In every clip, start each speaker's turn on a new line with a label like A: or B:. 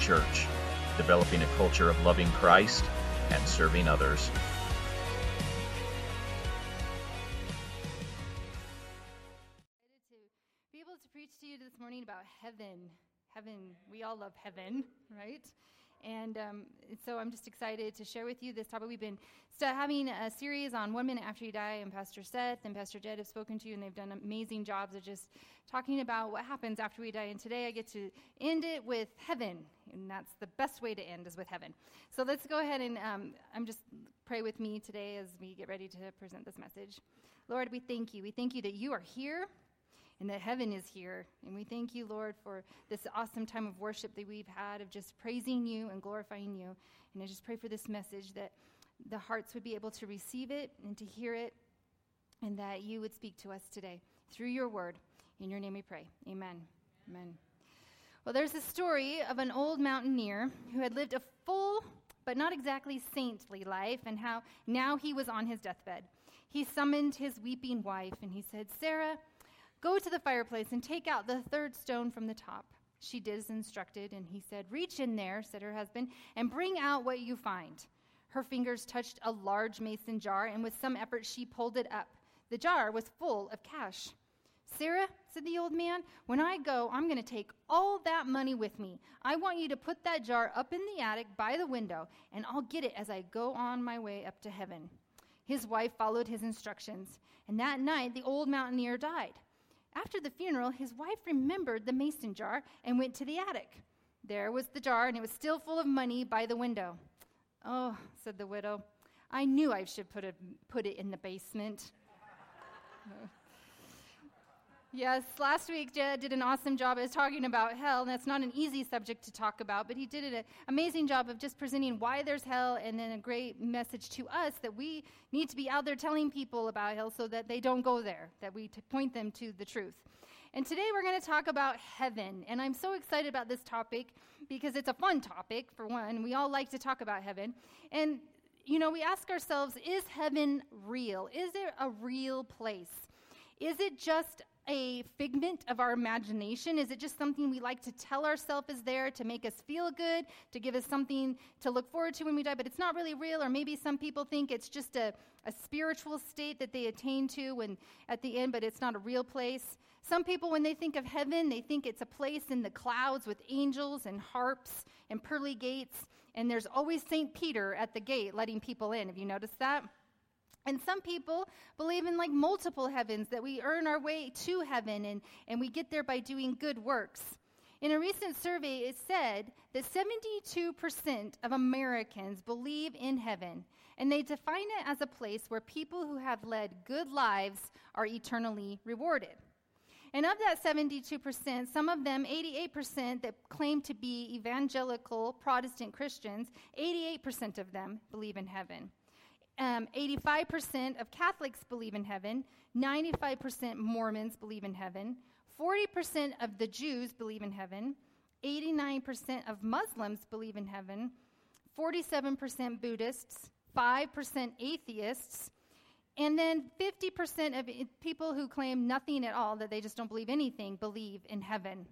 A: Church, developing a culture of loving Christ and serving others.
B: to be able to preach to you this morning about heaven. Heaven, we all love heaven, right? And um, so I'm just excited to share with you this topic. We've been st- having a series on One Minute After You Die, and Pastor Seth and Pastor Jed have spoken to you, and they've done amazing jobs of just talking about what happens after we die. And today I get to end it with heaven, and that's the best way to end is with heaven. So let's go ahead and um, I'm just pray with me today as we get ready to present this message. Lord, we thank you. We thank you that you are here and that heaven is here. And we thank you, Lord, for this awesome time of worship that we've had of just praising you and glorifying you. And I just pray for this message that the hearts would be able to receive it and to hear it, and that you would speak to us today through your word. In your name we pray. Amen. Amen. Well, there's a story of an old mountaineer who had lived a full but not exactly saintly life, and how now he was on his deathbed. He summoned his weeping wife, and he said, Sarah, Go to the fireplace and take out the third stone from the top. She did as instructed, and he said, Reach in there, said her husband, and bring out what you find. Her fingers touched a large mason jar, and with some effort she pulled it up. The jar was full of cash. Sarah, said the old man, when I go, I'm going to take all that money with me. I want you to put that jar up in the attic by the window, and I'll get it as I go on my way up to heaven. His wife followed his instructions, and that night the old mountaineer died. After the funeral, his wife remembered the mason jar and went to the attic. There was the jar, and it was still full of money by the window. Oh, said the widow, I knew I should put it, put it in the basement. Yes, last week Jed did an awesome job of talking about hell. And that's not an easy subject to talk about, but he did an amazing job of just presenting why there's hell and then a great message to us that we need to be out there telling people about hell so that they don't go there, that we t- point them to the truth. And today we're going to talk about heaven. And I'm so excited about this topic because it's a fun topic, for one. We all like to talk about heaven. And, you know, we ask ourselves is heaven real? Is it a real place? Is it just a figment of our imagination? Is it just something we like to tell ourselves is there to make us feel good, to give us something to look forward to when we die, but it's not really real? Or maybe some people think it's just a, a spiritual state that they attain to when at the end, but it's not a real place. Some people, when they think of heaven, they think it's a place in the clouds with angels and harps and pearly gates, and there's always St. Peter at the gate letting people in. Have you noticed that? And some people believe in like multiple heavens, that we earn our way to heaven and, and we get there by doing good works. In a recent survey, it said that 72% of Americans believe in heaven, and they define it as a place where people who have led good lives are eternally rewarded. And of that 72%, some of them, 88%, that claim to be evangelical Protestant Christians, 88% of them believe in heaven um, 85% of Catholics believe in heaven, 95% Mormons believe in heaven, 40% of the Jews believe in heaven, 89% of Muslims believe in heaven, 47% Buddhists, 5% atheists, and then 50% of people who claim nothing at all, that they just don't believe anything, believe in heaven.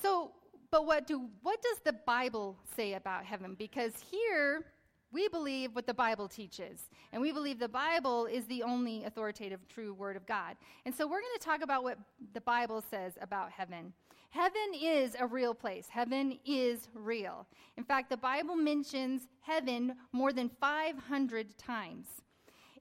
B: So, but what do what does the Bible say about heaven? Because here we believe what the Bible teaches, and we believe the Bible is the only authoritative, true Word of God. And so we're going to talk about what the Bible says about heaven. Heaven is a real place, heaven is real. In fact, the Bible mentions heaven more than 500 times.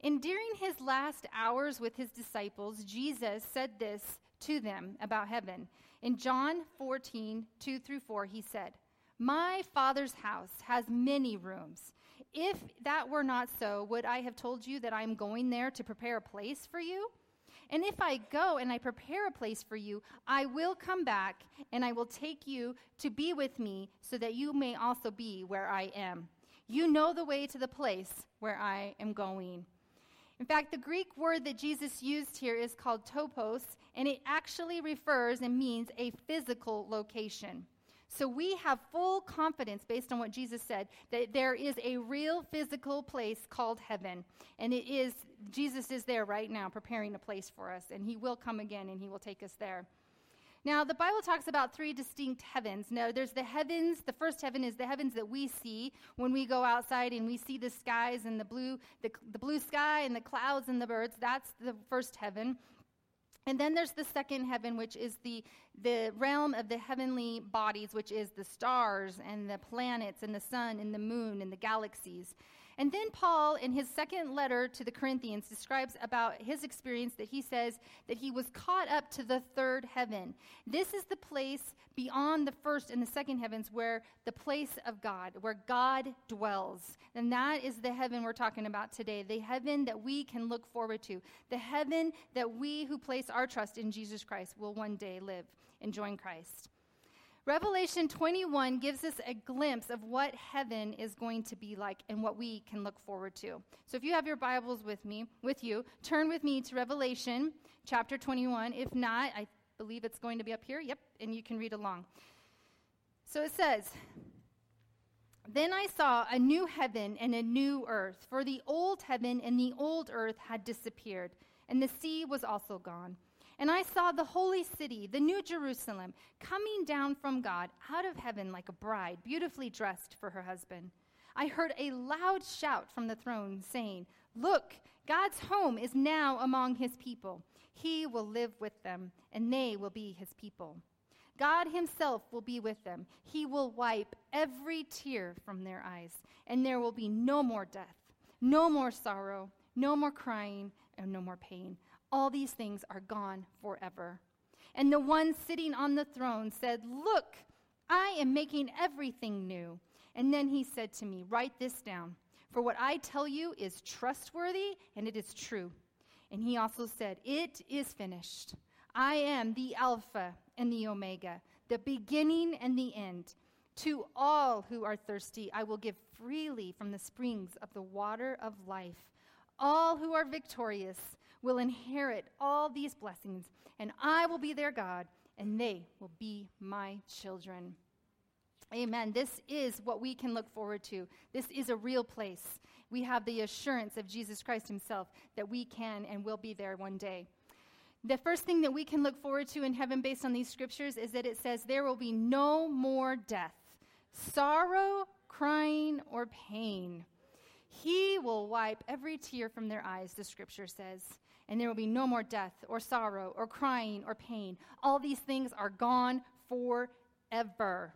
B: And during his last hours with his disciples, Jesus said this to them about heaven. In John 14, 2 through 4, he said, My Father's house has many rooms. If that were not so, would I have told you that I'm going there to prepare a place for you? And if I go and I prepare a place for you, I will come back and I will take you to be with me so that you may also be where I am. You know the way to the place where I am going. In fact, the Greek word that Jesus used here is called topos, and it actually refers and means a physical location. So we have full confidence, based on what Jesus said, that there is a real physical place called heaven. And it is, Jesus is there right now preparing a place for us, and he will come again and he will take us there. Now, the Bible talks about three distinct heavens. Now, there's the heavens. The first heaven is the heavens that we see when we go outside and we see the skies and the blue, the, the blue sky and the clouds and the birds. That's the first heaven. And then there's the second heaven, which is the, the realm of the heavenly bodies, which is the stars and the planets and the sun and the moon and the galaxies. And then Paul, in his second letter to the Corinthians, describes about his experience that he says that he was caught up to the third heaven. This is the place beyond the first and the second heavens where the place of God, where God dwells. And that is the heaven we're talking about today, the heaven that we can look forward to, the heaven that we who place our trust in Jesus Christ will one day live and join Christ. Revelation 21 gives us a glimpse of what heaven is going to be like and what we can look forward to. So if you have your Bibles with me, with you, turn with me to Revelation chapter 21. If not, I believe it's going to be up here. Yep, and you can read along. So it says, then I saw a new heaven and a new earth, for the old heaven and the old earth had disappeared, and the sea was also gone. And I saw the holy city, the new Jerusalem, coming down from God out of heaven like a bride, beautifully dressed for her husband. I heard a loud shout from the throne saying, Look, God's home is now among his people. He will live with them, and they will be his people. God himself will be with them. He will wipe every tear from their eyes, and there will be no more death, no more sorrow, no more crying, and no more pain all these things are gone forever. And the one sitting on the throne said, Look, I am making everything new. And then he said to me, Write this down, for what I tell you is trustworthy and it is true. And he also said, It is finished. I am the Alpha and the Omega, the beginning and the end. To all who are thirsty, I will give freely from the springs of the water of life. All who are victorious, will inherit all these blessings, and I will be their God, and they will be my children. Amen. This is what we can look forward to. This is a real place. We have the assurance of Jesus Christ Himself that we can and will be there one day. The first thing that we can look forward to in heaven based on these scriptures is that it says there will be no more death, sorrow, crying, or pain. He will wipe every tear from their eyes, the scripture says and there will be no more death or sorrow or crying or pain. All these things are gone forever.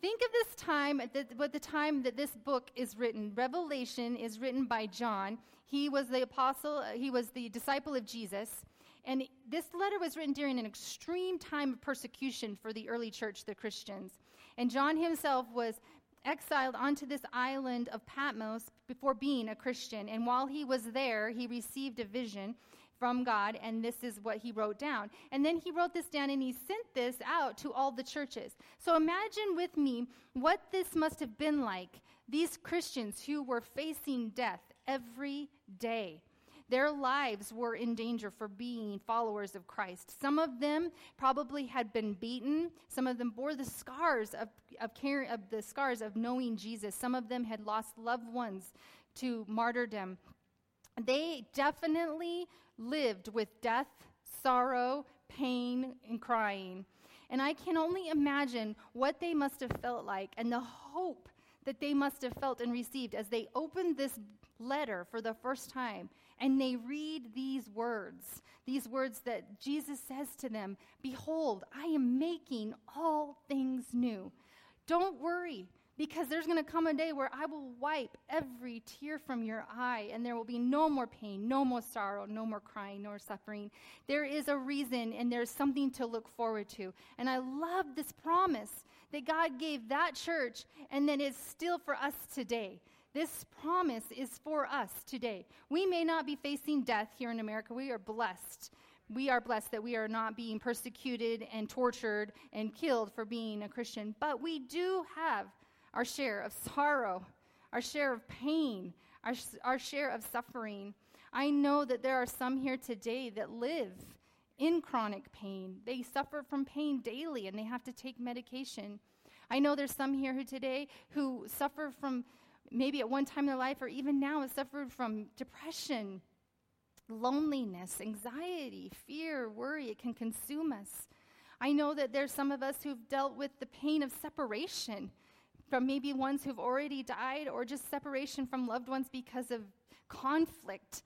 B: Think of this time, the, the time that this book is written. Revelation is written by John. He was the apostle, uh, he was the disciple of Jesus. And this letter was written during an extreme time of persecution for the early church, the Christians. And John himself was exiled onto this island of Patmos before being a Christian. And while he was there, he received a vision from God, and this is what he wrote down. And then he wrote this down and he sent this out to all the churches. So imagine with me what this must have been like. These Christians who were facing death every day. Their lives were in danger for being followers of Christ. Some of them probably had been beaten. Some of them bore the scars of, of, caring, of the scars of knowing Jesus. Some of them had lost loved ones to martyrdom. They definitely lived with death, sorrow, pain, and crying. And I can only imagine what they must have felt like and the hope that they must have felt and received as they opened this letter for the first time and they read these words, these words that Jesus says to them Behold, I am making all things new. Don't worry, because there's going to come a day where I will wipe every tear from your eye, and there will be no more pain, no more sorrow, no more crying, nor suffering. There is a reason, and there's something to look forward to. And I love this promise that God gave that church, and that it's still for us today. This promise is for us today. We may not be facing death here in America. We are blessed. We are blessed that we are not being persecuted and tortured and killed for being a Christian. But we do have our share of sorrow, our share of pain, our, our share of suffering. I know that there are some here today that live in chronic pain. They suffer from pain daily and they have to take medication. I know there's some here who today who suffer from maybe at one time in their life or even now has suffered from depression, loneliness, anxiety, fear, worry. It can consume us. I know that there's some of us who've dealt with the pain of separation from maybe ones who've already died or just separation from loved ones because of conflict.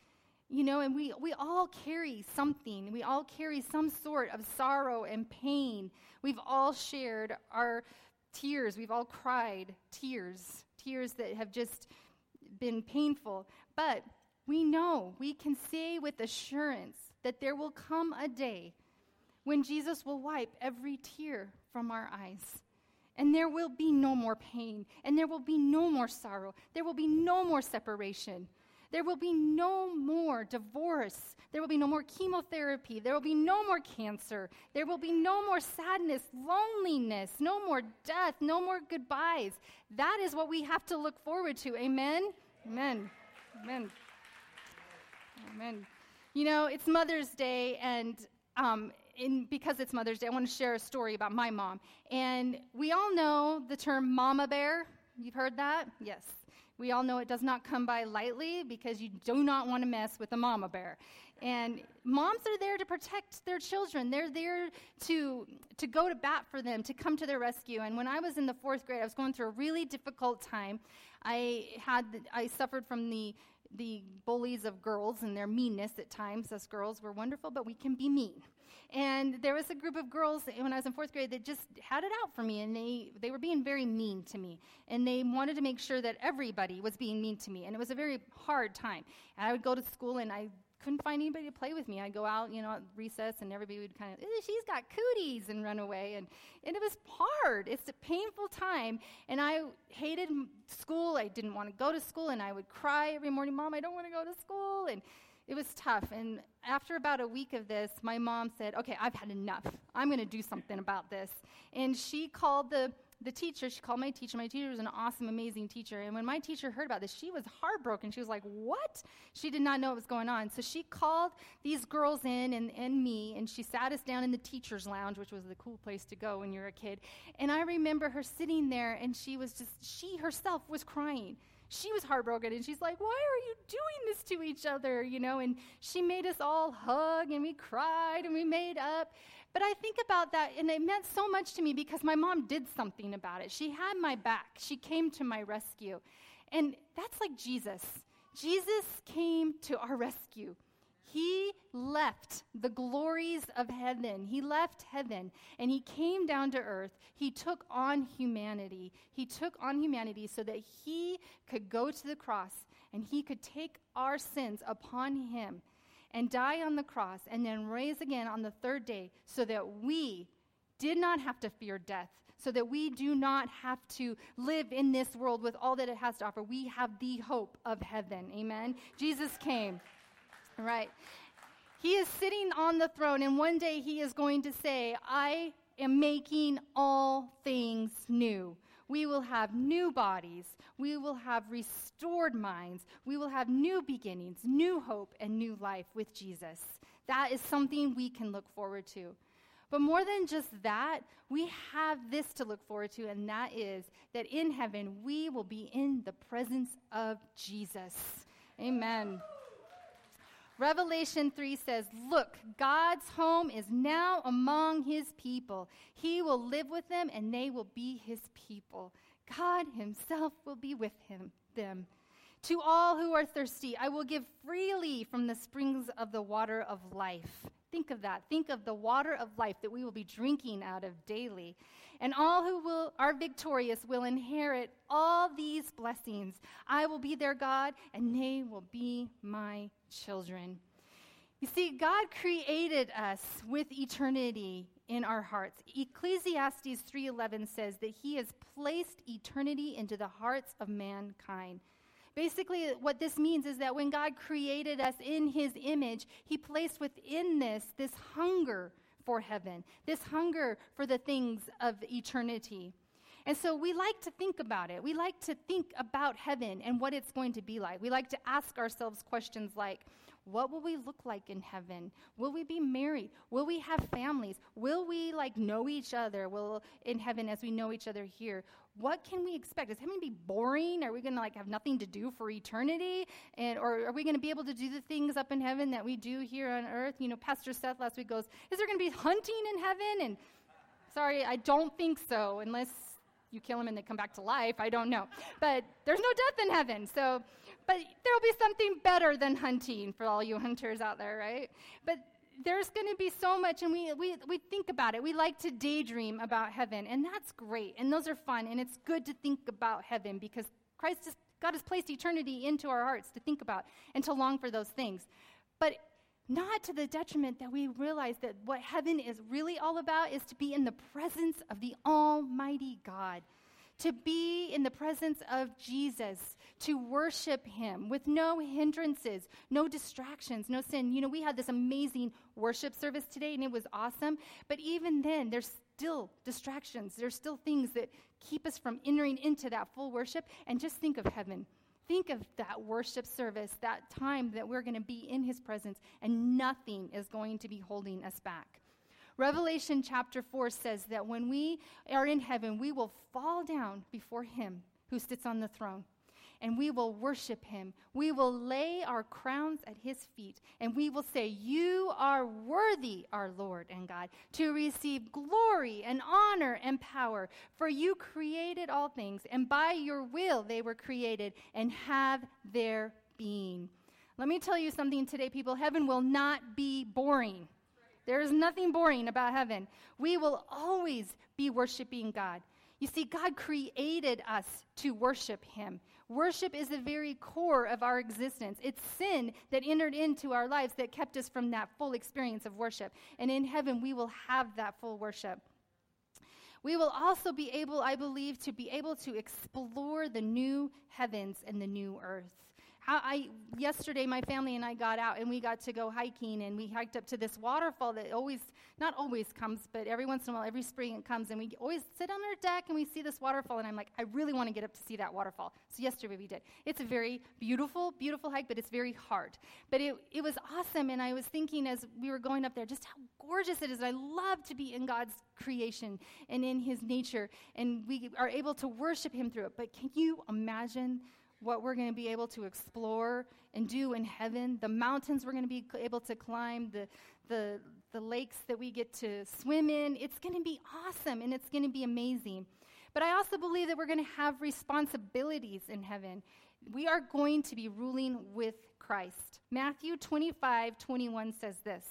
B: You know, and we, we all carry something. We all carry some sort of sorrow and pain. We've all shared our tears. We've all cried tears, tears that have just been painful. But we know, we can say with assurance that there will come a day when Jesus will wipe every tear from our eyes. And there will be no more pain, and there will be no more sorrow, there will be no more separation. There will be no more divorce. There will be no more chemotherapy. There will be no more cancer. There will be no more sadness, loneliness, no more death, no more goodbyes. That is what we have to look forward to. Amen? Amen. Amen. Amen. You know, it's Mother's Day, and um, in, because it's Mother's Day, I want to share a story about my mom. And we all know the term mama bear. You've heard that? Yes. We all know it does not come by lightly because you do not want to mess with a mama bear. And moms are there to protect their children. They're there to, to go to bat for them, to come to their rescue. And when I was in the fourth grade, I was going through a really difficult time. I had I suffered from the the bullies of girls and their meanness at times. Us girls were wonderful, but we can be mean. And there was a group of girls when I was in fourth grade that just had it out for me, and they, they were being very mean to me. And they wanted to make sure that everybody was being mean to me. And it was a very hard time. And I would go to school, and I couldn't find anybody to play with me. I'd go out, you know, at recess, and everybody would kind of, she's got cooties, and run away. And, and it was hard. It's a painful time. And I hated school. I didn't want to go to school, and I would cry every morning, Mom, I don't want to go to school. And it was tough. And after about a week of this, my mom said, Okay, I've had enough. I'm going to do something about this. And she called the the teacher, she called my teacher. My teacher was an awesome, amazing teacher. And when my teacher heard about this, she was heartbroken. She was like, What? She did not know what was going on. So she called these girls in and, and me, and she sat us down in the teacher's lounge, which was the cool place to go when you're a kid. And I remember her sitting there, and she was just, she herself was crying she was heartbroken and she's like, Why are you doing this to each other? You know, and she made us all hug and we cried and we made up. But I think about that, and it meant so much to me because my mom did something about it. She had my back, she came to my rescue. And that's like Jesus. Jesus came to our rescue. He left the glories of heaven. He left heaven and he came down to earth. He took on humanity. He took on humanity so that he could go to the cross and he could take our sins upon him and die on the cross and then raise again on the third day so that we did not have to fear death, so that we do not have to live in this world with all that it has to offer. We have the hope of heaven. Amen. Jesus came. Right. He is sitting on the throne, and one day he is going to say, I am making all things new. We will have new bodies. We will have restored minds. We will have new beginnings, new hope, and new life with Jesus. That is something we can look forward to. But more than just that, we have this to look forward to, and that is that in heaven we will be in the presence of Jesus. Amen. Revelation 3 says, Look, God's home is now among his people. He will live with them, and they will be his people. God himself will be with him, them. To all who are thirsty, I will give freely from the springs of the water of life. Think of that. Think of the water of life that we will be drinking out of daily. And all who will, are victorious will inherit all these blessings. I will be their God, and they will be my children. You see, God created us with eternity in our hearts. Ecclesiastes 3:11 says that he has placed eternity into the hearts of mankind. Basically, what this means is that when God created us in his image, he placed within this this hunger for heaven, this hunger for the things of eternity. And so we like to think about it. We like to think about heaven and what it's going to be like. We like to ask ourselves questions like, what will we look like in heaven? Will we be married? Will we have families? Will we like know each other? Will in heaven as we know each other here? What can we expect? Is heaven going to be boring? Are we going to like have nothing to do for eternity? And or are we going to be able to do the things up in heaven that we do here on earth? You know, Pastor Seth last week goes, "Is there going to be hunting in heaven?" And Sorry, I don't think so, unless you kill them and they come back to life. I don't know. But there's no death in heaven. So, but there'll be something better than hunting for all you hunters out there, right? But there's going to be so much, and we, we, we think about it. We like to daydream about heaven, and that's great. And those are fun, and it's good to think about heaven because Christ has, God has placed eternity into our hearts to think about and to long for those things. But not to the detriment that we realize that what heaven is really all about is to be in the presence of the Almighty God to be in the presence of Jesus, to worship Him with no hindrances, no distractions, no sin. You know, we had this amazing worship service today and it was awesome, but even then, there's still distractions. There's still things that keep us from entering into that full worship. And just think of heaven. Think of that worship service, that time that we're going to be in His presence, and nothing is going to be holding us back. Revelation chapter 4 says that when we are in heaven, we will fall down before him who sits on the throne and we will worship him. We will lay our crowns at his feet, and we will say, You are worthy, our Lord and God, to receive glory and honor and power. For you created all things, and by your will they were created and have their being. Let me tell you something today, people. Heaven will not be boring. There is nothing boring about heaven. We will always be worshiping God. You see, God created us to worship Him. Worship is the very core of our existence. It's sin that entered into our lives that kept us from that full experience of worship. And in heaven, we will have that full worship. We will also be able, I believe, to be able to explore the new heavens and the new earth. I, yesterday, my family and I got out and we got to go hiking and we hiked up to this waterfall that always, not always comes, but every once in a while, every spring it comes and we always sit on our deck and we see this waterfall and I'm like, I really want to get up to see that waterfall. So yesterday we did. It's a very beautiful, beautiful hike, but it's very hard. But it, it was awesome and I was thinking as we were going up there just how gorgeous it is. I love to be in God's creation and in his nature and we are able to worship him through it. But can you imagine what we're going to be able to explore and do in heaven, the mountains we're going to be able to climb, the, the, the lakes that we get to swim in. It's going to be awesome and it's going to be amazing. But I also believe that we're going to have responsibilities in heaven. We are going to be ruling with Christ. Matthew 25, 21 says this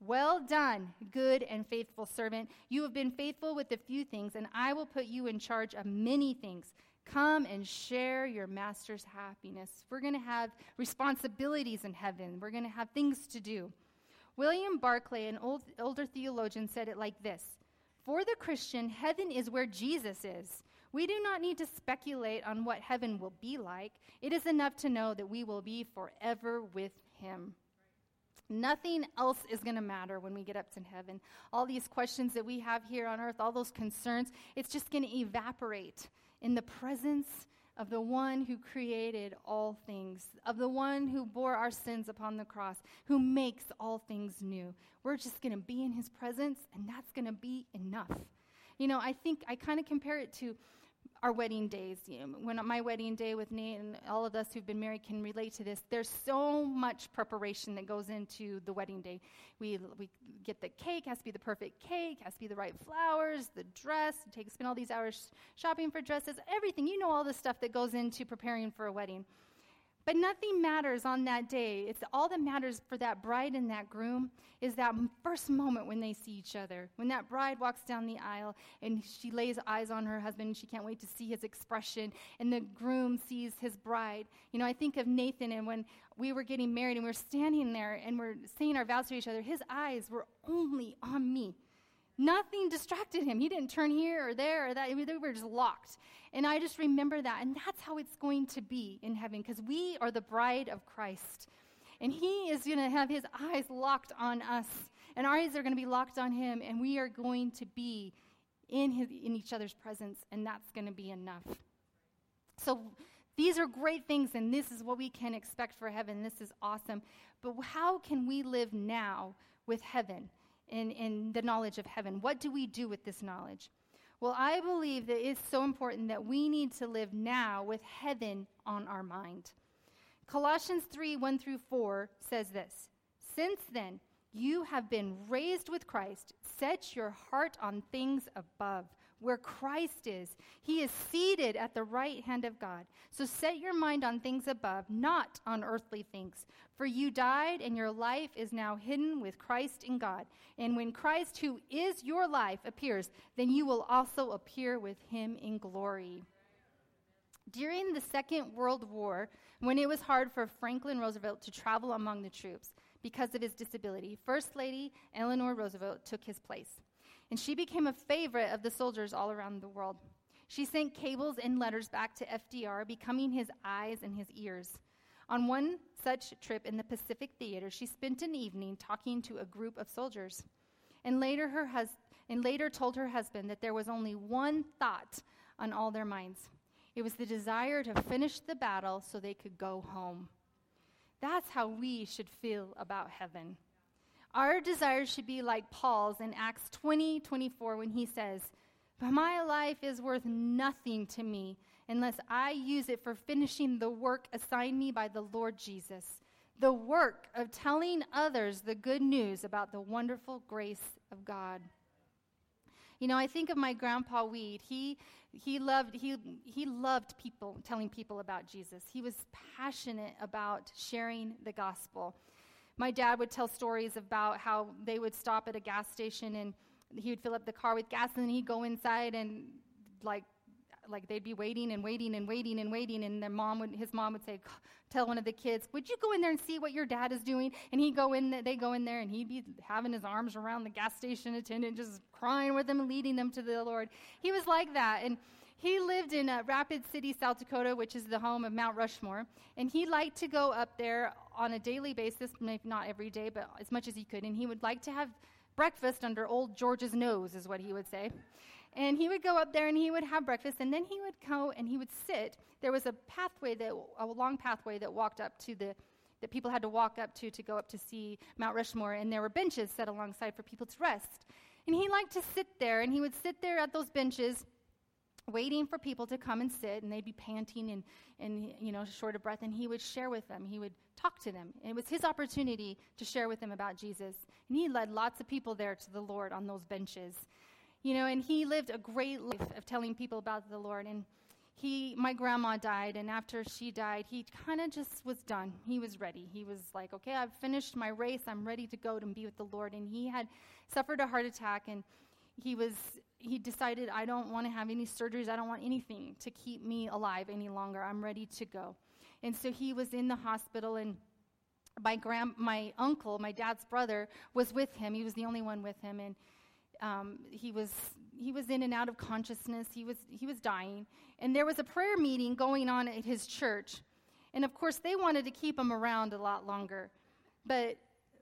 B: Well done, good and faithful servant. You have been faithful with a few things, and I will put you in charge of many things. Come and share your master's happiness. We're going to have responsibilities in heaven, we're going to have things to do. William Barclay, an old, older theologian, said it like this For the Christian, heaven is where Jesus is. We do not need to speculate on what heaven will be like. It is enough to know that we will be forever with him. Nothing else is going to matter when we get up to heaven. All these questions that we have here on earth, all those concerns, it's just going to evaporate in the presence of the one who created all things, of the one who bore our sins upon the cross, who makes all things new. We're just going to be in his presence, and that's going to be enough. You know, I think I kind of compare it to our wedding days. You know, when my wedding day with Nate and all of us who've been married can relate to this. There's so much preparation that goes into the wedding day. We we get the cake has to be the perfect cake, has to be the right flowers, the dress. Take spend all these hours shopping for dresses, everything. You know all the stuff that goes into preparing for a wedding. But nothing matters on that day. It's all that matters for that bride and that groom is that first moment when they see each other. When that bride walks down the aisle and she lays eyes on her husband and she can't wait to see his expression, and the groom sees his bride. You know, I think of Nathan and when we were getting married and we are standing there and we're saying our vows to each other, his eyes were only on me. Nothing distracted him. He didn't turn here or there or that. They were just locked. And I just remember that. And that's how it's going to be in heaven because we are the bride of Christ. And he is going to have his eyes locked on us. And our eyes are going to be locked on him. And we are going to be in, his, in each other's presence. And that's going to be enough. So these are great things. And this is what we can expect for heaven. This is awesome. But how can we live now with heaven? In, in the knowledge of heaven. What do we do with this knowledge? Well, I believe that it's so important that we need to live now with heaven on our mind. Colossians 3 1 through 4 says this Since then, You have been raised with Christ. Set your heart on things above, where Christ is. He is seated at the right hand of God. So set your mind on things above, not on earthly things. For you died, and your life is now hidden with Christ in God. And when Christ, who is your life, appears, then you will also appear with him in glory. During the Second World War, when it was hard for Franklin Roosevelt to travel among the troops, because of his disability. First Lady Eleanor Roosevelt took his place, and she became a favorite of the soldiers all around the world. She sent cables and letters back to FDR, becoming his eyes and his ears. On one such trip in the Pacific Theater, she spent an evening talking to a group of soldiers, and later, her hus- and later told her husband that there was only one thought on all their minds. It was the desire to finish the battle so they could go home. That's how we should feel about heaven. Our desires should be like Paul's in Acts 20 24 when he says, But my life is worth nothing to me unless I use it for finishing the work assigned me by the Lord Jesus, the work of telling others the good news about the wonderful grace of God. You know, I think of my grandpa Weed. He he loved he he loved people telling people about Jesus. He was passionate about sharing the gospel. My dad would tell stories about how they would stop at a gas station and he would fill up the car with gas and then he'd go inside and like like they'd be waiting and waiting and waiting and waiting and their mom would his mom would say tell one of the kids would you go in there and see what your dad is doing? And he'd go in they go in there and he'd be having his arms around the gas station attendant just crying with them and leading them to the lord. He was like that. And he lived in uh, rapid city south dakota which is the home of mount rushmore. And he liked to go up there on a daily basis maybe not every day but as much as he could and he would like to have breakfast under old george's nose is what he would say and he would go up there and he would have breakfast, and then he would go and he would sit. There was a pathway that a long pathway that walked up to the that people had to walk up to to go up to see Mount Rushmore, and there were benches set alongside for people to rest. And he liked to sit there, and he would sit there at those benches, waiting for people to come and sit, and they'd be panting and, and you know, short of breath, and he would share with them. He would talk to them. And it was his opportunity to share with them about Jesus. And he led lots of people there to the Lord on those benches. You know, and he lived a great life of telling people about the Lord. And he, my grandma died, and after she died, he kind of just was done. He was ready. He was like, okay, I've finished my race. I'm ready to go to be with the Lord. And he had suffered a heart attack, and he was he decided I don't want to have any surgeries. I don't want anything to keep me alive any longer. I'm ready to go. And so he was in the hospital and my grand my uncle, my dad's brother, was with him. He was the only one with him and um, he was he was in and out of consciousness. He was he was dying, and there was a prayer meeting going on at his church, and of course they wanted to keep him around a lot longer, but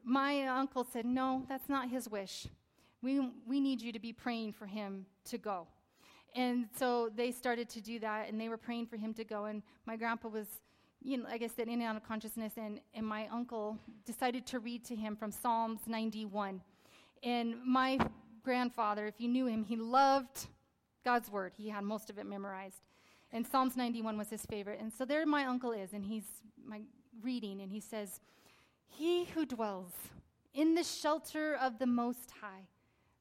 B: my uncle said, "No, that's not his wish. We we need you to be praying for him to go." And so they started to do that, and they were praying for him to go. And my grandpa was, you know, like I said, in and out of consciousness, and, and my uncle decided to read to him from Psalms 91. And my grandfather, if you knew him, he loved God's word. He had most of it memorized. And Psalms 91 was his favorite. And so there my uncle is, and he's my reading, and he says, He who dwells in the shelter of the Most High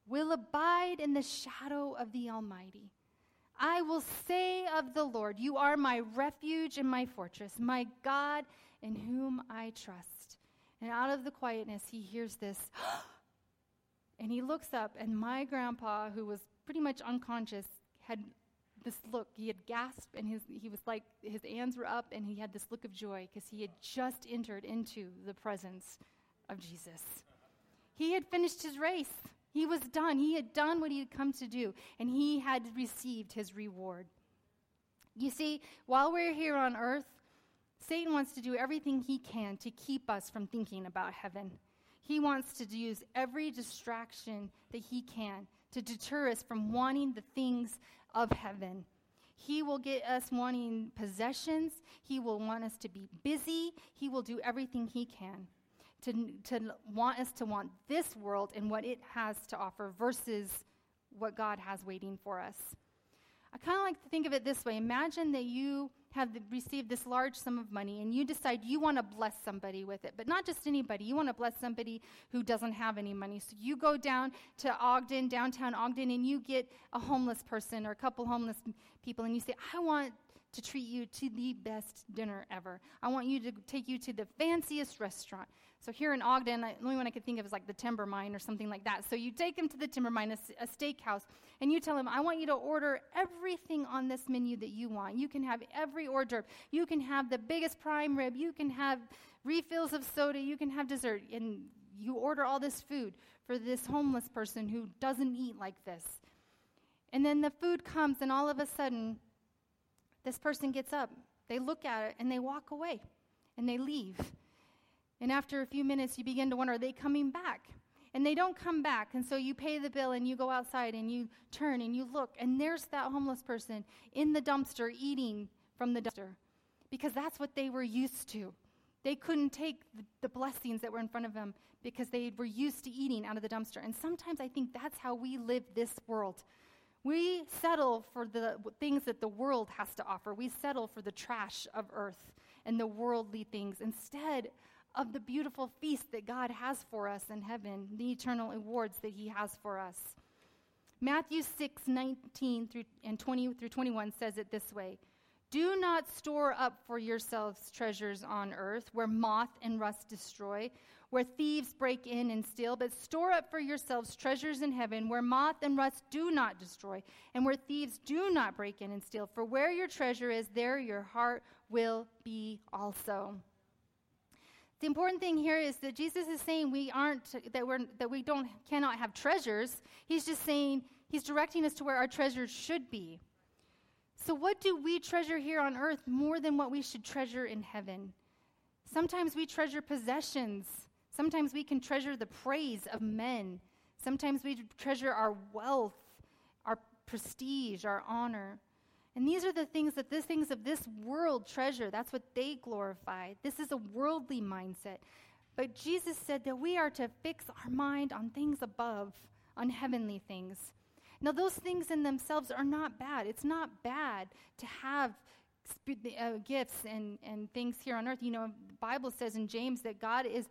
B: will abide in the shadow of the Almighty. I will say of the Lord, You are my refuge and my fortress, my God in whom I trust. And out of the quietness, he hears this. And he looks up, and my grandpa, who was pretty much unconscious, had this look. He had gasped, and his, he was like, his hands were up, and he had this look of joy because he had just entered into the presence of Jesus. He had finished his race. He was done. He had done what he had come to do, and he had received his reward. You see, while we're here on earth, Satan wants to do everything he can to keep us from thinking about heaven. He wants to use every distraction that he can to deter us from wanting the things of heaven. He will get us wanting possessions. He will want us to be busy. He will do everything he can to, to want us to want this world and what it has to offer versus what God has waiting for us. I kind of like to think of it this way Imagine that you have received this large sum of money and you decide you want to bless somebody with it, but not just anybody. You want to bless somebody who doesn't have any money. So you go down to Ogden, downtown Ogden, and you get a homeless person or a couple homeless people, and you say, I want to treat you to the best dinner ever. I want you to take you to the fanciest restaurant. So here in Ogden, the only one I could think of is like the Timbermine or something like that. So you take them to the Timbermine, a, a steakhouse, and you tell them, I want you to order everything on this menu that you want. You can have every hors d'oeuvre. You can have the biggest prime rib. You can have refills of soda. You can have dessert. And you order all this food for this homeless person who doesn't eat like this. And then the food comes, and all of a sudden, this person gets up. They look at it and they walk away and they leave. And after a few minutes, you begin to wonder are they coming back? And they don't come back. And so you pay the bill and you go outside and you turn and you look, and there's that homeless person in the dumpster eating from the dumpster because that's what they were used to. They couldn't take the, blessings that were in front of them because they were used to eating out of the dumpster. And sometimes I think that's how we live this world. We settle for the things that the world has to offer. We settle for the trash of earth and the worldly things instead of the beautiful feast that God has for us in heaven, the eternal rewards that He has for us. Matthew 6, 19 through, and 20 through 21 says it this way Do not store up for yourselves treasures on earth where moth and rust destroy, where thieves break in and steal, but store up for yourselves treasures in heaven where moth and rust do not destroy, and where thieves do not break in and steal. For where your treasure is, there your heart will be also. The important thing here is that Jesus is saying we aren't that we're that we don't cannot have treasures. He's just saying he's directing us to where our treasures should be. So what do we treasure here on earth more than what we should treasure in heaven? Sometimes we treasure possessions. Sometimes we can treasure the praise of men. Sometimes we treasure our wealth, our prestige, our honor. And these are the things that the things of this world treasure. That's what they glorify. This is a worldly mindset. But Jesus said that we are to fix our mind on things above, on heavenly things. Now, those things in themselves are not bad. It's not bad to have uh, gifts and, and things here on earth. You know, the Bible says in James that God is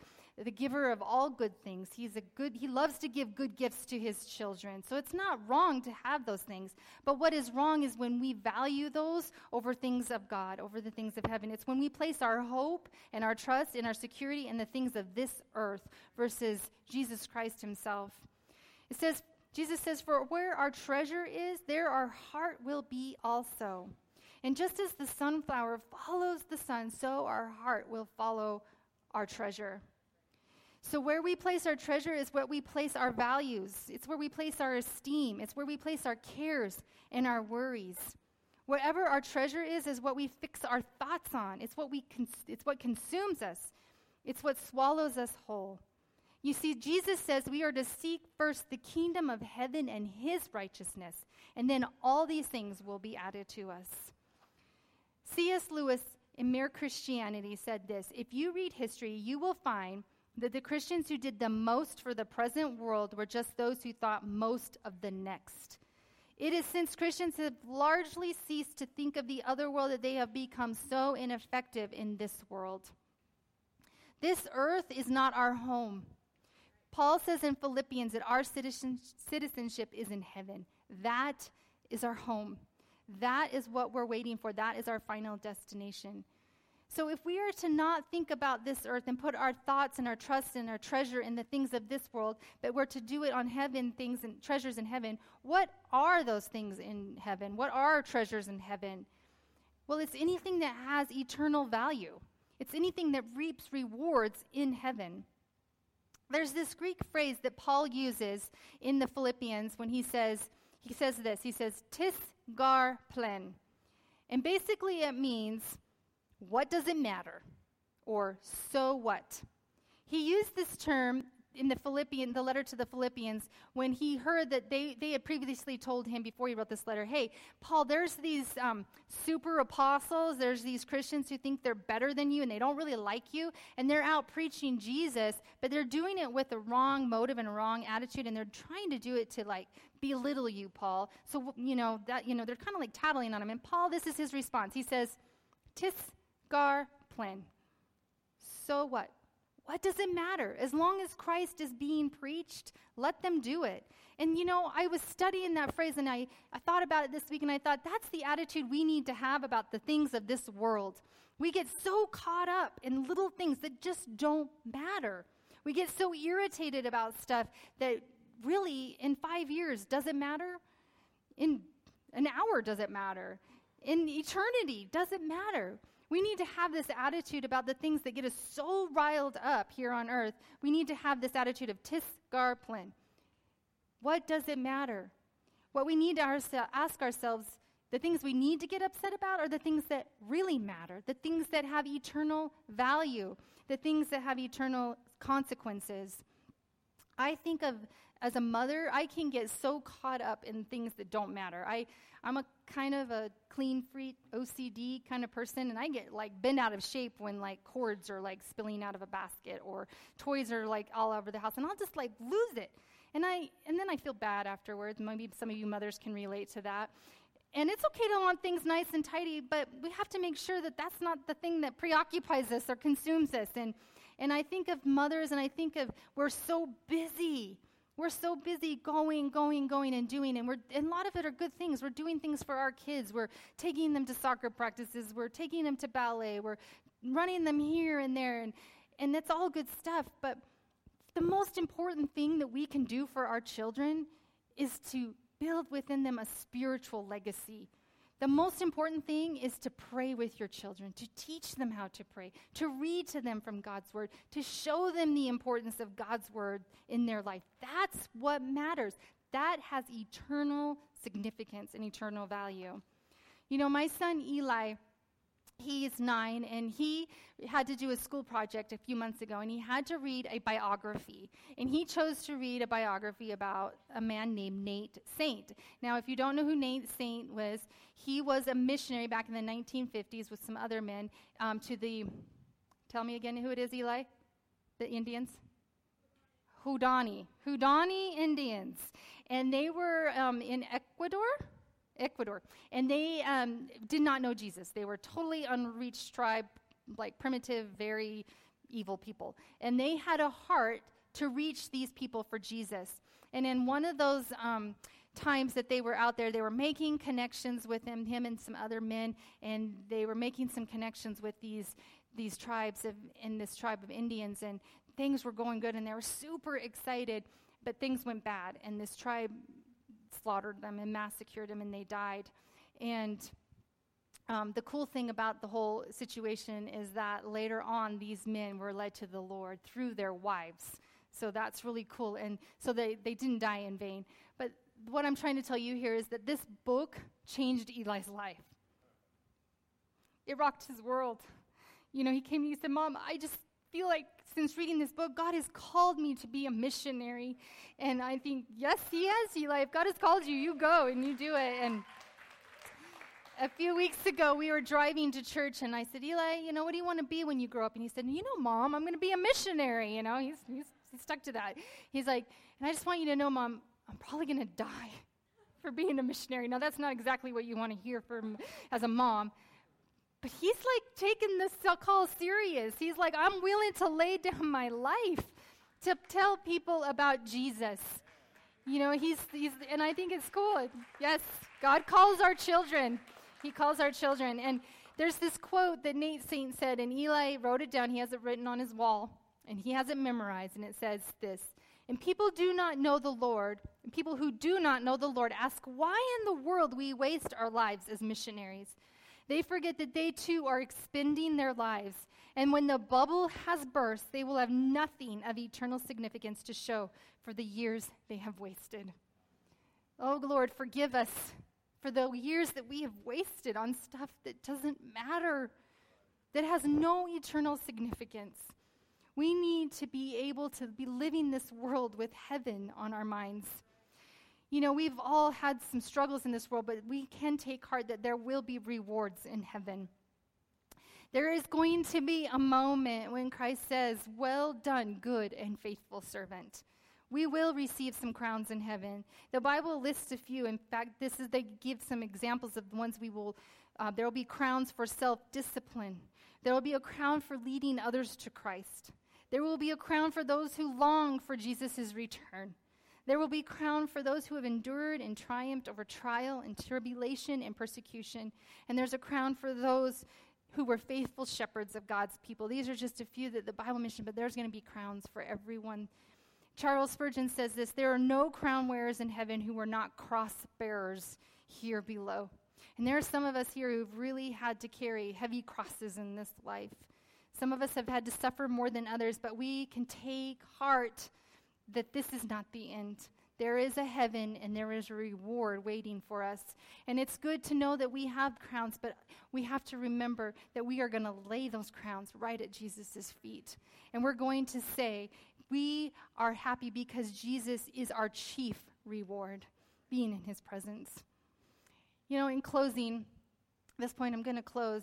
B: the giver of all good things. He's a good, he loves to give good gifts to his children. So it's not wrong to have those things. But what is wrong is when we value those over things of God, over the things of heaven. It's when we place our hope and our trust and our security in the things of this earth versus Jesus Christ himself. It says, Jesus says, For where our treasure is, there our heart will be also. And just as the sunflower follows the sun, so our heart will follow our treasure. So, where we place our treasure is where we place our values. It's where we place our esteem. It's where we place our cares and our worries. Wherever our treasure is, is what we fix our thoughts on. It's what, we cons- it's what consumes us, it's what swallows us whole. You see, Jesus says we are to seek first the kingdom of heaven and his righteousness, and then all these things will be added to us. C.S. Lewis in Mere Christianity said this If you read history, you will find that the Christians who did the most for the present world were just those who thought most of the next. It is since Christians have largely ceased to think of the other world that they have become so ineffective in this world. This earth is not our home. Paul says in Philippians that our citizenship is in heaven. That is our home. That is what we're waiting for. That is our final destination. So, if we are to not think about this earth and put our thoughts and our trust and our treasure in the things of this world, but we're to do it on heaven, things and treasures in heaven, what are those things in heaven? What are treasures in heaven? Well, it's anything that has eternal value, it's anything that reaps rewards in heaven. There's this Greek phrase that Paul uses in the Philippians when he says, he says this, he says, tis gar plen. And basically it means what does it matter? Or so what? He used this term in the Philippian, the letter to the Philippians, when he heard that they, they had previously told him before he wrote this letter, hey, Paul, there's these um, super apostles, there's these Christians who think they're better than you and they don't really like you, and they're out preaching Jesus, but they're doing it with a wrong motive and a wrong attitude, and they're trying to do it to like belittle you, Paul. So, you know, that, you know, they're kind of like tattling on him. And Paul, this is his response. He says, Tisgar Plen. So what? What does it matter? As long as Christ is being preached, let them do it. And you know, I was studying that phrase and I, I thought about it this week and I thought that's the attitude we need to have about the things of this world. We get so caught up in little things that just don't matter. We get so irritated about stuff that really in five years does it matter? In an hour does it matter? In eternity does it matter? We need to have this attitude about the things that get us so riled up here on earth. We need to have this attitude of tisgarplin. What does it matter? What we need to ask ourselves, the things we need to get upset about are the things that really matter, the things that have eternal value, the things that have eternal consequences. I think of as a mother, I can get so caught up in things that don't matter. I, I'm a kind of a clean freak, OCD kind of person, and I get like bent out of shape when like cords are like spilling out of a basket or toys are like all over the house, and I'll just like lose it. And I and then I feel bad afterwards. Maybe some of you mothers can relate to that. And it's okay to want things nice and tidy, but we have to make sure that that's not the thing that preoccupies us or consumes us. And and I think of mothers, and I think of we're so busy we're so busy going, going, going, and doing, and we're and a lot of it are good things. We're doing things for our kids. We're taking them to soccer practices. We're taking them to ballet. We're running them here and there, and and that's all good stuff. But the most important thing that we can do for our children is to build within them a spiritual legacy the most important thing is to pray with your children, to teach them how to pray, to read to them from God's word, to show them the importance of God's word in their life. That's what matters. That has eternal significance and eternal value. You know, my son Eli he's nine and he had to do a school project a few months ago and he had to read a biography. And he chose to read a biography about a man named nate saint. Now if you don't know who nate saint was he was a missionary back in the 1950s with some other men um, to the tell me again who it is eli? The indians? Waodani, Waodani Indians. And they were um, in Ecuador, Ecuador. And they um, did not know Jesus. They were totally unreached tribe, like primitive, very evil people. And they had a heart to reach these people for Jesus. And in one of those um, times that they were out there, they were making connections with him, him and some other men, and they were making some connections with these these tribes of in this tribe of Indians, and things were going good, and they were super excited. But things went bad, and this tribe slaughtered them and massacred them, and they died. And um, the cool thing about the whole situation is that later on, these men were led to the Lord through their wives. So that's really cool. And so they, they didn't die in vain. But what I'm trying to tell you here is that this book changed Eli's life. It rocked his world. You know, he came and he said, Mom, I just feel like since reading this book, God has called me to be a missionary. And I think, yes, He has, Eli. If God has called you, you go and you do it. And a few weeks ago, we were driving to church, and I said, Eli, you know, what do you want to be when you grow up? And he said, You know, Mom, I'm going to be a missionary. You know, he's, he's, he's stuck to that. He's like, And I just want you to know, Mom, I'm probably going to die for being a missionary. Now, that's not exactly what you want to hear from as a mom. But he's like taking this call serious. He's like, I'm willing to lay down my life to tell people about Jesus. You know, he's, he's, and I think it's cool. Yes, God calls our children. He calls our children. And there's this quote that Nate Saint said, and Eli wrote it down. He has it written on his wall, and he has it memorized, and it says this And people do not know the Lord, and people who do not know the Lord ask, Why in the world we waste our lives as missionaries? They forget that they too are expending their lives. And when the bubble has burst, they will have nothing of eternal significance to show for the years they have wasted. Oh, Lord, forgive us for the years that we have wasted on stuff that doesn't matter, that has no eternal significance. We need to be able to be living this world with heaven on our minds. You know, we've all had some struggles in this world, but we can take heart that there will be rewards in heaven. There is going to be a moment when Christ says, Well done, good and faithful servant. We will receive some crowns in heaven. The Bible lists a few. In fact, this is they give some examples of the ones we will Uh, there will be crowns for self discipline. There will be a crown for leading others to Christ. There will be a crown for those who long for Jesus' return. There will be crown for those who have endured and triumphed over trial and tribulation and persecution. And there's a crown for those who were faithful shepherds of God's people. These are just a few that the Bible mentioned, but there's going to be crowns for everyone. Charles Spurgeon says this There are no crown wearers in heaven who were not cross bearers here below. And there are some of us here who've really had to carry heavy crosses in this life. Some of us have had to suffer more than others, but we can take heart that this is not the end. There is a heaven and there is a reward waiting for us. And it's good to know that we have crowns, but we have to remember that we are going to lay those crowns right at Jesus' feet. And we're going to say, We are happy because Jesus is our chief reward, being in his presence. You know, in closing, this point I'm going to close,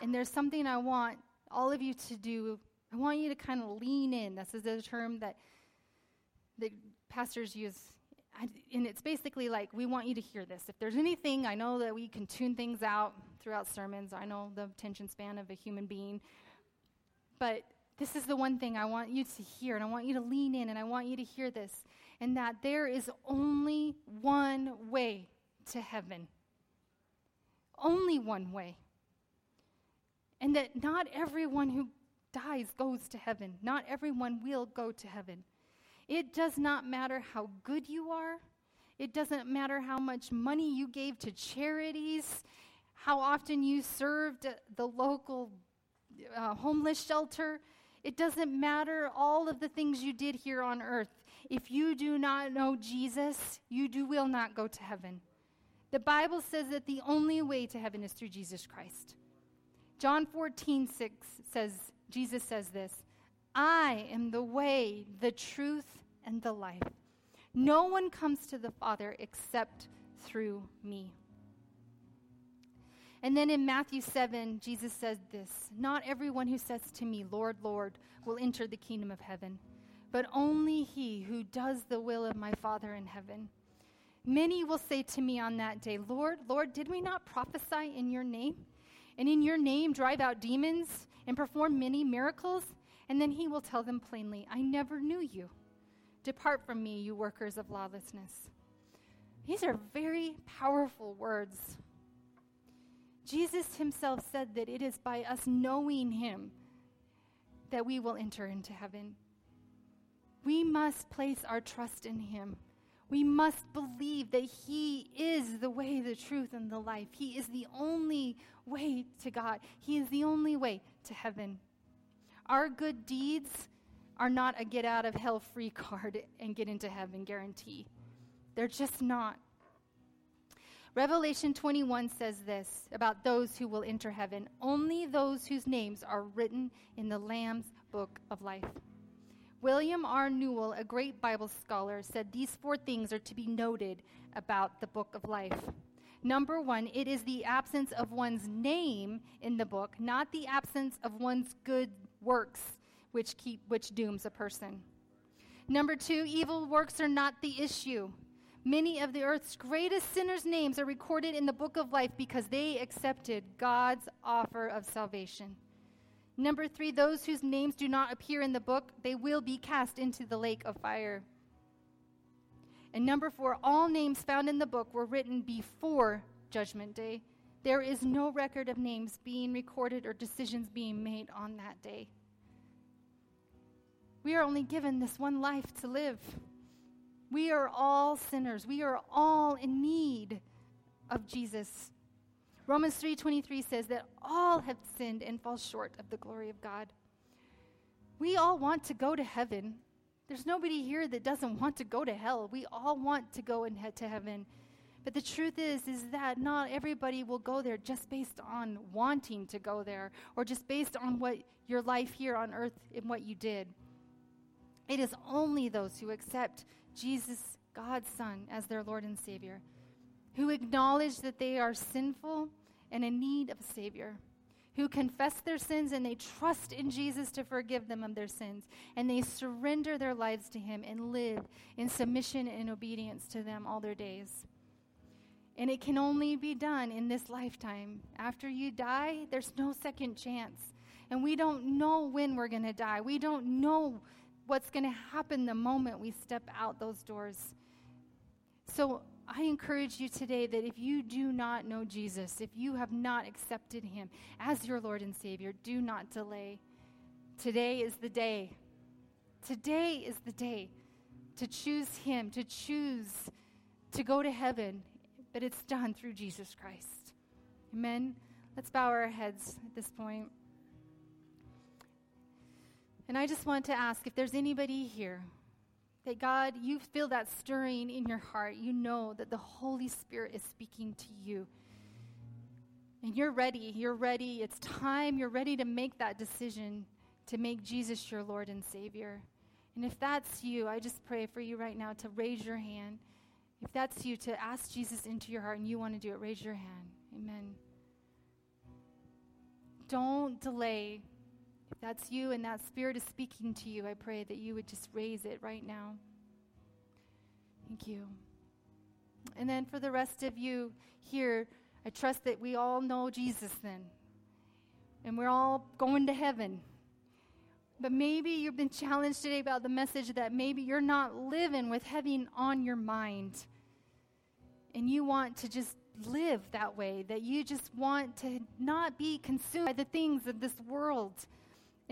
B: and there's something I want all of you to do. I want you to kind of lean in. This is a term that pastors use. And it's basically like, we want you to hear this. If there's anything, I know that we can tune things out throughout sermons. I know the attention span of a human being. But this is the one thing I want you to hear, and I want you to lean in, and I want you to hear this, and that there is only one way to heaven. Only one way. And that not everyone who dies goes to heaven. Not everyone will go to heaven. It does not matter how good you are. It doesn't matter how much money you gave to charities, how often you served the local uh, homeless shelter. It doesn't matter all of the things you did here on earth. If you do not know Jesus, you do, will not go to heaven. The Bible says that the only way to heaven is through Jesus Christ. John 14, 6 says, Jesus says this I am the way, the truth, and the life. No one comes to the Father except through me. And then in Matthew 7, Jesus says this Not everyone who says to me, Lord, Lord, will enter the kingdom of heaven, but only he who does the will of my Father in heaven. Many will say to me on that day, Lord, Lord, did we not prophesy in your name? And in your name drive out demons and perform many miracles? And then he will tell them plainly, I never knew you. Depart from me, you workers of lawlessness. These are very powerful words. Jesus himself said that it is by us knowing him that we will enter into heaven. We must place our trust in him. We must believe that he is the way, the truth, and the life. He is the only way to God, he is the only way to heaven. Our good deeds are not a get out of hell free card and get into heaven guarantee. They're just not. Revelation 21 says this about those who will enter heaven only those whose names are written in the Lamb's book of life. William R. Newell, a great Bible scholar, said these four things are to be noted about the book of life. Number one, it is the absence of one's name in the book, not the absence of one's good works which, keep, which dooms a person. Number two, evil works are not the issue. Many of the earth's greatest sinners' names are recorded in the book of life because they accepted God's offer of salvation. Number three, those whose names do not appear in the book, they will be cast into the lake of fire. And number four, all names found in the book were written before Judgment Day. There is no record of names being recorded or decisions being made on that day. We are only given this one life to live. We are all sinners. We are all in need of Jesus. Romans 3:23 says that all have sinned and fall short of the glory of God. We all want to go to heaven. There's nobody here that doesn't want to go to hell. We all want to go and head to heaven. But the truth is is that not everybody will go there just based on wanting to go there or just based on what your life here on earth and what you did. It is only those who accept Jesus, God's Son, as their Lord and Savior, who acknowledge that they are sinful and in need of a Savior, who confess their sins and they trust in Jesus to forgive them of their sins, and they surrender their lives to Him and live in submission and obedience to them all their days. And it can only be done in this lifetime. After you die, there's no second chance. And we don't know when we're going to die. We don't know what's going to happen the moment we step out those doors. So I encourage you today that if you do not know Jesus, if you have not accepted him as your Lord and Savior, do not delay. Today is the day. Today is the day to choose him, to choose to go to heaven, but it's done through Jesus Christ. Amen. Let's bow our heads at this point. And I just want to ask if there's anybody here that God, you feel that stirring in your heart. You know that the Holy Spirit is speaking to you. And you're ready. You're ready. It's time. You're ready to make that decision to make Jesus your Lord and Savior. And if that's you, I just pray for you right now to raise your hand. If that's you, to ask Jesus into your heart and you want to do it, raise your hand. Amen. Don't delay that's you and that Spirit is speaking to you, I pray that you would just raise it right now. Thank you. And then for the rest of you here, I trust that we all know Jesus then. And we're all going to heaven. But maybe you've been challenged today about the message that maybe you're not living with heaven on your mind. And you want to just live that way, that you just want to not be consumed by the things of this world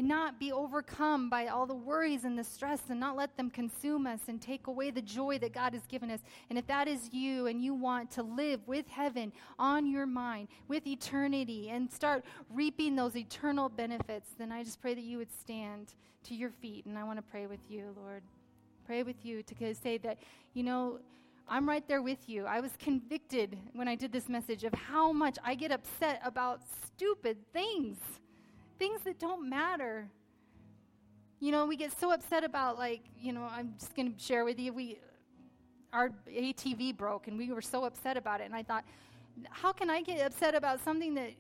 B: and not be overcome by all the worries and the stress and not let them consume us and take away the joy that God has given us. And if that is you and you want to live with heaven on your mind, with eternity, and start reaping those eternal benefits, then I just pray that you would stand to your feet. And I want to pray with you, Lord. Pray with you to say that, you know, I'm right there with you. I was convicted when I did this message of how much I get upset about stupid things things that don't matter. You know, we get so upset about like, you know, I'm just going to share with you we our ATV broke and we were so upset about it and I thought how can I get upset about something that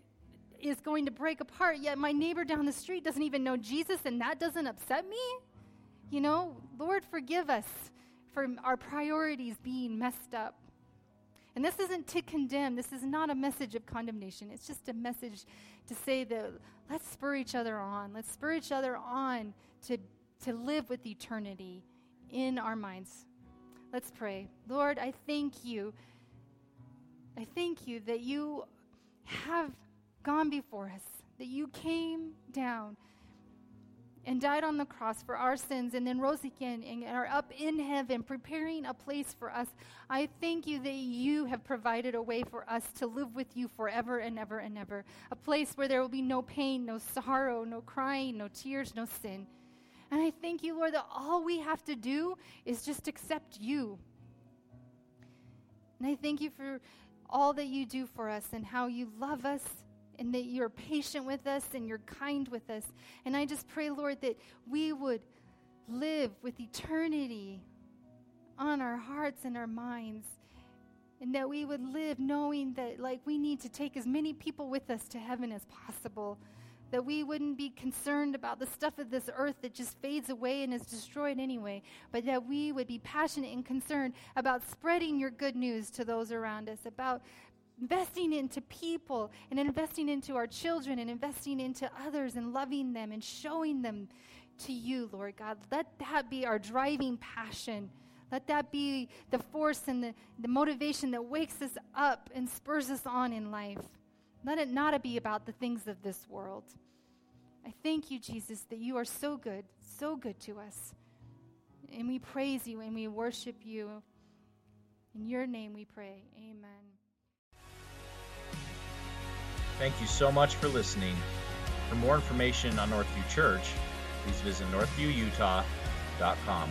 B: is going to break apart yet my neighbor down the street doesn't even know Jesus and that doesn't upset me? You know, Lord forgive us for our priorities being messed up. And this isn't to condemn. This is not a message of condemnation. It's just a message to say that let's spur each other on. Let's spur each other on to, to live with eternity in our minds. Let's pray. Lord, I thank you. I thank you that you have gone before us, that you came down and died on the cross for our sins and then rose again and are up in heaven preparing a place for us. I thank you that you have provided a way for us to live with you forever and ever and ever. A place where there will be no pain, no sorrow, no crying, no tears, no sin. And I thank you, Lord, that all we have to do is just accept you. And I thank you for all that you do for us and how you love us and that you're patient with us and you're kind with us. And I just pray, Lord, that we would live with eternity on our hearts and our minds. And that we would live knowing that, like, we need to take as many people with us to heaven as possible. That we wouldn't be concerned about the stuff of this earth that just fades away and is destroyed anyway, but that we would be passionate and concerned about spreading your good news to those around us, about investing into people and investing into our children and investing into others and loving them and showing them to you, Lord God. Let that be our driving passion. Let that be the force and the, the motivation that wakes us up and spurs us on in life. Let it not be about the things of this world. I thank you, Jesus, that you are so good, so good to us. And we praise you and we worship you. In your name we pray. Amen.
A: Thank you so much for listening. For more information on Northview Church, please visit northviewutah.com.